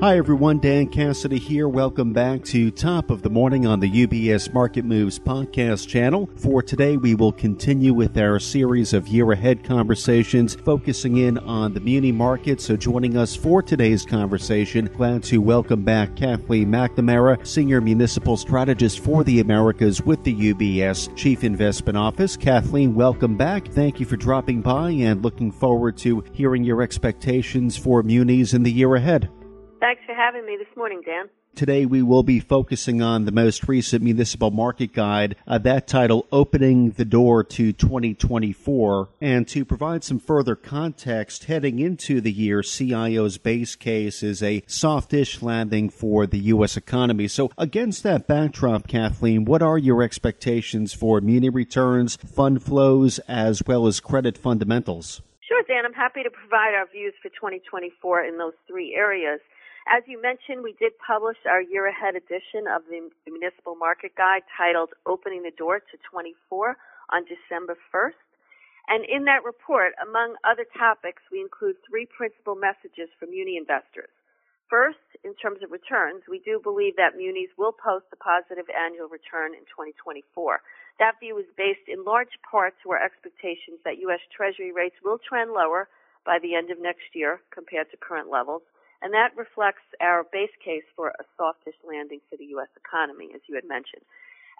Hi, everyone. Dan Cassidy here. Welcome back to Top of the Morning on the UBS Market Moves podcast channel. For today, we will continue with our series of year ahead conversations focusing in on the muni market. So, joining us for today's conversation, glad to welcome back Kathleen McNamara, Senior Municipal Strategist for the Americas with the UBS Chief Investment Office. Kathleen, welcome back. Thank you for dropping by and looking forward to hearing your expectations for munis in the year ahead. Thanks for having me this morning, Dan. Today we will be focusing on the most recent municipal market guide, uh, that title Opening the Door to 2024. And to provide some further context heading into the year, CIO's base case is a softish landing for the U.S. economy. So against that backdrop, Kathleen, what are your expectations for muni returns, fund flows, as well as credit fundamentals? Sure, Dan. I'm happy to provide our views for 2024 in those three areas. As you mentioned, we did publish our year ahead edition of the Municipal Market Guide titled Opening the Door to 24 on December 1st. And in that report, among other topics, we include three principal messages from muni investors. First, in terms of returns, we do believe that munis will post a positive annual return in 2024. That view is based in large part to our expectations that U.S. Treasury rates will trend lower by the end of next year compared to current levels and that reflects our base case for a softish landing for the U.S. economy, as you had mentioned.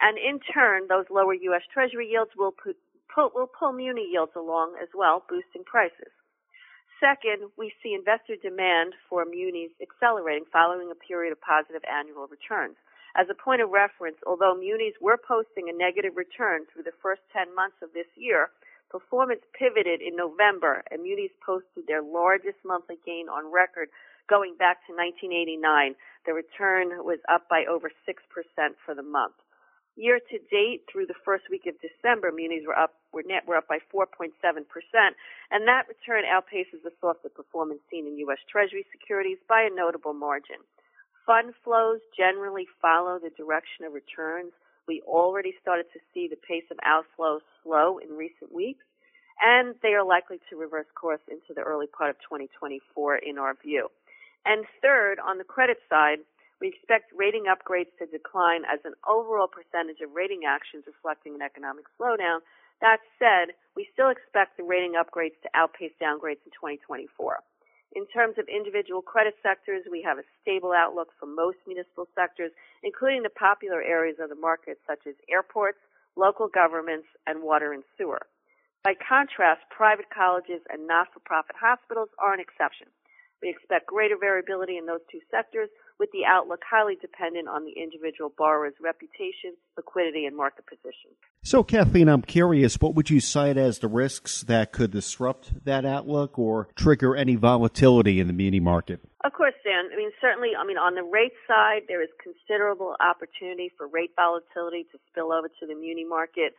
And in turn, those lower U.S. Treasury yields will put, pull, will pull muni yields along as well, boosting prices. Second, we see investor demand for munis accelerating following a period of positive annual returns. As a point of reference, although munis were posting a negative return through the first 10 months of this year, performance pivoted in November and munis posted their largest monthly gain on record going back to 1989, the return was up by over 6% for the month. Year to date, through the first week of December, munis were up, were net, were up by 4.7%, and that return outpaces the softer performance seen in U.S. Treasury securities by a notable margin. Fund flows generally follow the direction of returns. We already started to see the pace of outflows slow in recent weeks, and they are likely to reverse course into the early part of 2024 in our view. And third, on the credit side, we expect rating upgrades to decline as an overall percentage of rating actions reflecting an economic slowdown. That said, we still expect the rating upgrades to outpace downgrades in 2024. In terms of individual credit sectors, we have a stable outlook for most municipal sectors, including the popular areas of the market such as airports, local governments, and water and sewer. By contrast, private colleges and not-for-profit hospitals are an exception. We expect greater variability in those two sectors, with the outlook highly dependent on the individual borrower's reputation, liquidity, and market position. So, Kathleen, I'm curious, what would you cite as the risks that could disrupt that outlook or trigger any volatility in the muni market? Of course, Dan. I mean, certainly, I mean, on the rate side, there is considerable opportunity for rate volatility to spill over to the muni market.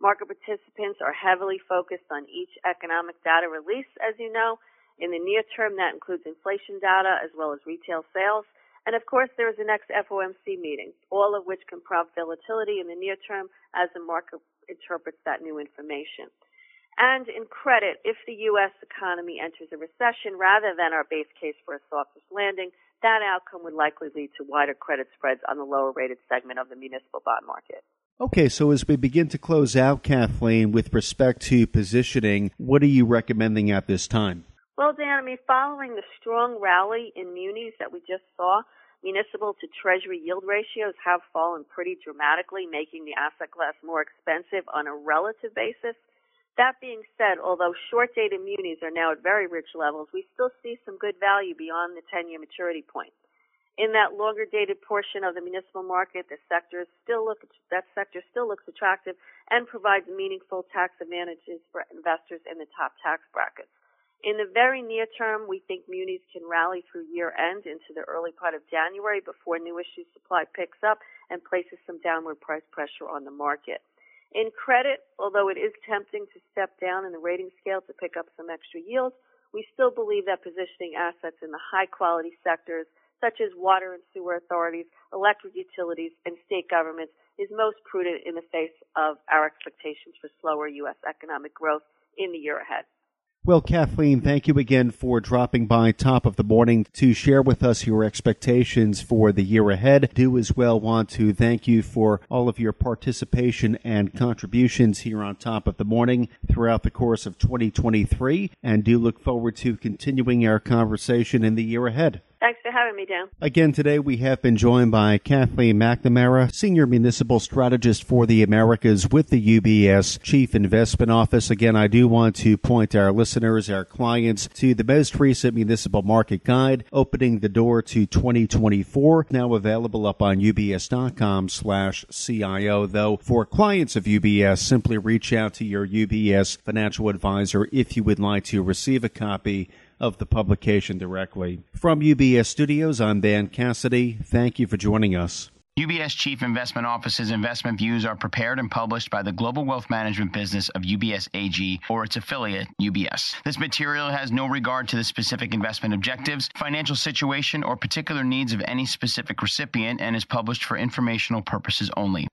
Market participants are heavily focused on each economic data release, as you know, in the near term, that includes inflation data as well as retail sales. And of course, there is the next FOMC meeting, all of which can prompt volatility in the near term as the market interprets that new information. And in credit, if the U.S. economy enters a recession rather than our base case for a softish landing, that outcome would likely lead to wider credit spreads on the lower rated segment of the municipal bond market. Okay, so as we begin to close out, Kathleen, with respect to positioning, what are you recommending at this time? Well, Dan, I mean, following the strong rally in munis that we just saw, municipal to treasury yield ratios have fallen pretty dramatically, making the asset class more expensive on a relative basis. That being said, although short dated munis are now at very rich levels, we still see some good value beyond the 10 year maturity point. In that longer dated portion of the municipal market, the sector still look, that sector still looks attractive and provides meaningful tax advantages for investors in the top tax brackets. In the very near term, we think munis can rally through year end into the early part of January before new issue supply picks up and places some downward price pressure on the market. In credit, although it is tempting to step down in the rating scale to pick up some extra yield, we still believe that positioning assets in the high quality sectors such as water and sewer authorities, electric utilities, and state governments is most prudent in the face of our expectations for slower U.S. economic growth in the year ahead. Well, Kathleen, thank you again for dropping by top of the morning to share with us your expectations for the year ahead. Do as well want to thank you for all of your participation and contributions here on top of the morning throughout the course of 2023 and do look forward to continuing our conversation in the year ahead. Having me, Dan. Again, today we have been joined by Kathleen McNamara, Senior Municipal Strategist for the Americas with the UBS Chief Investment Office. Again, I do want to point our listeners, our clients, to the most recent Municipal Market Guide, opening the door to 2024, now available up on ubs.com slash CIO. Though for clients of UBS, simply reach out to your UBS financial advisor if you would like to receive a copy of the publication directly. From UBS Studios, I'm Dan Cassidy. Thank you for joining us. UBS Chief Investment Office's investment views are prepared and published by the global wealth management business of UBS AG or its affiliate, UBS. This material has no regard to the specific investment objectives, financial situation, or particular needs of any specific recipient and is published for informational purposes only.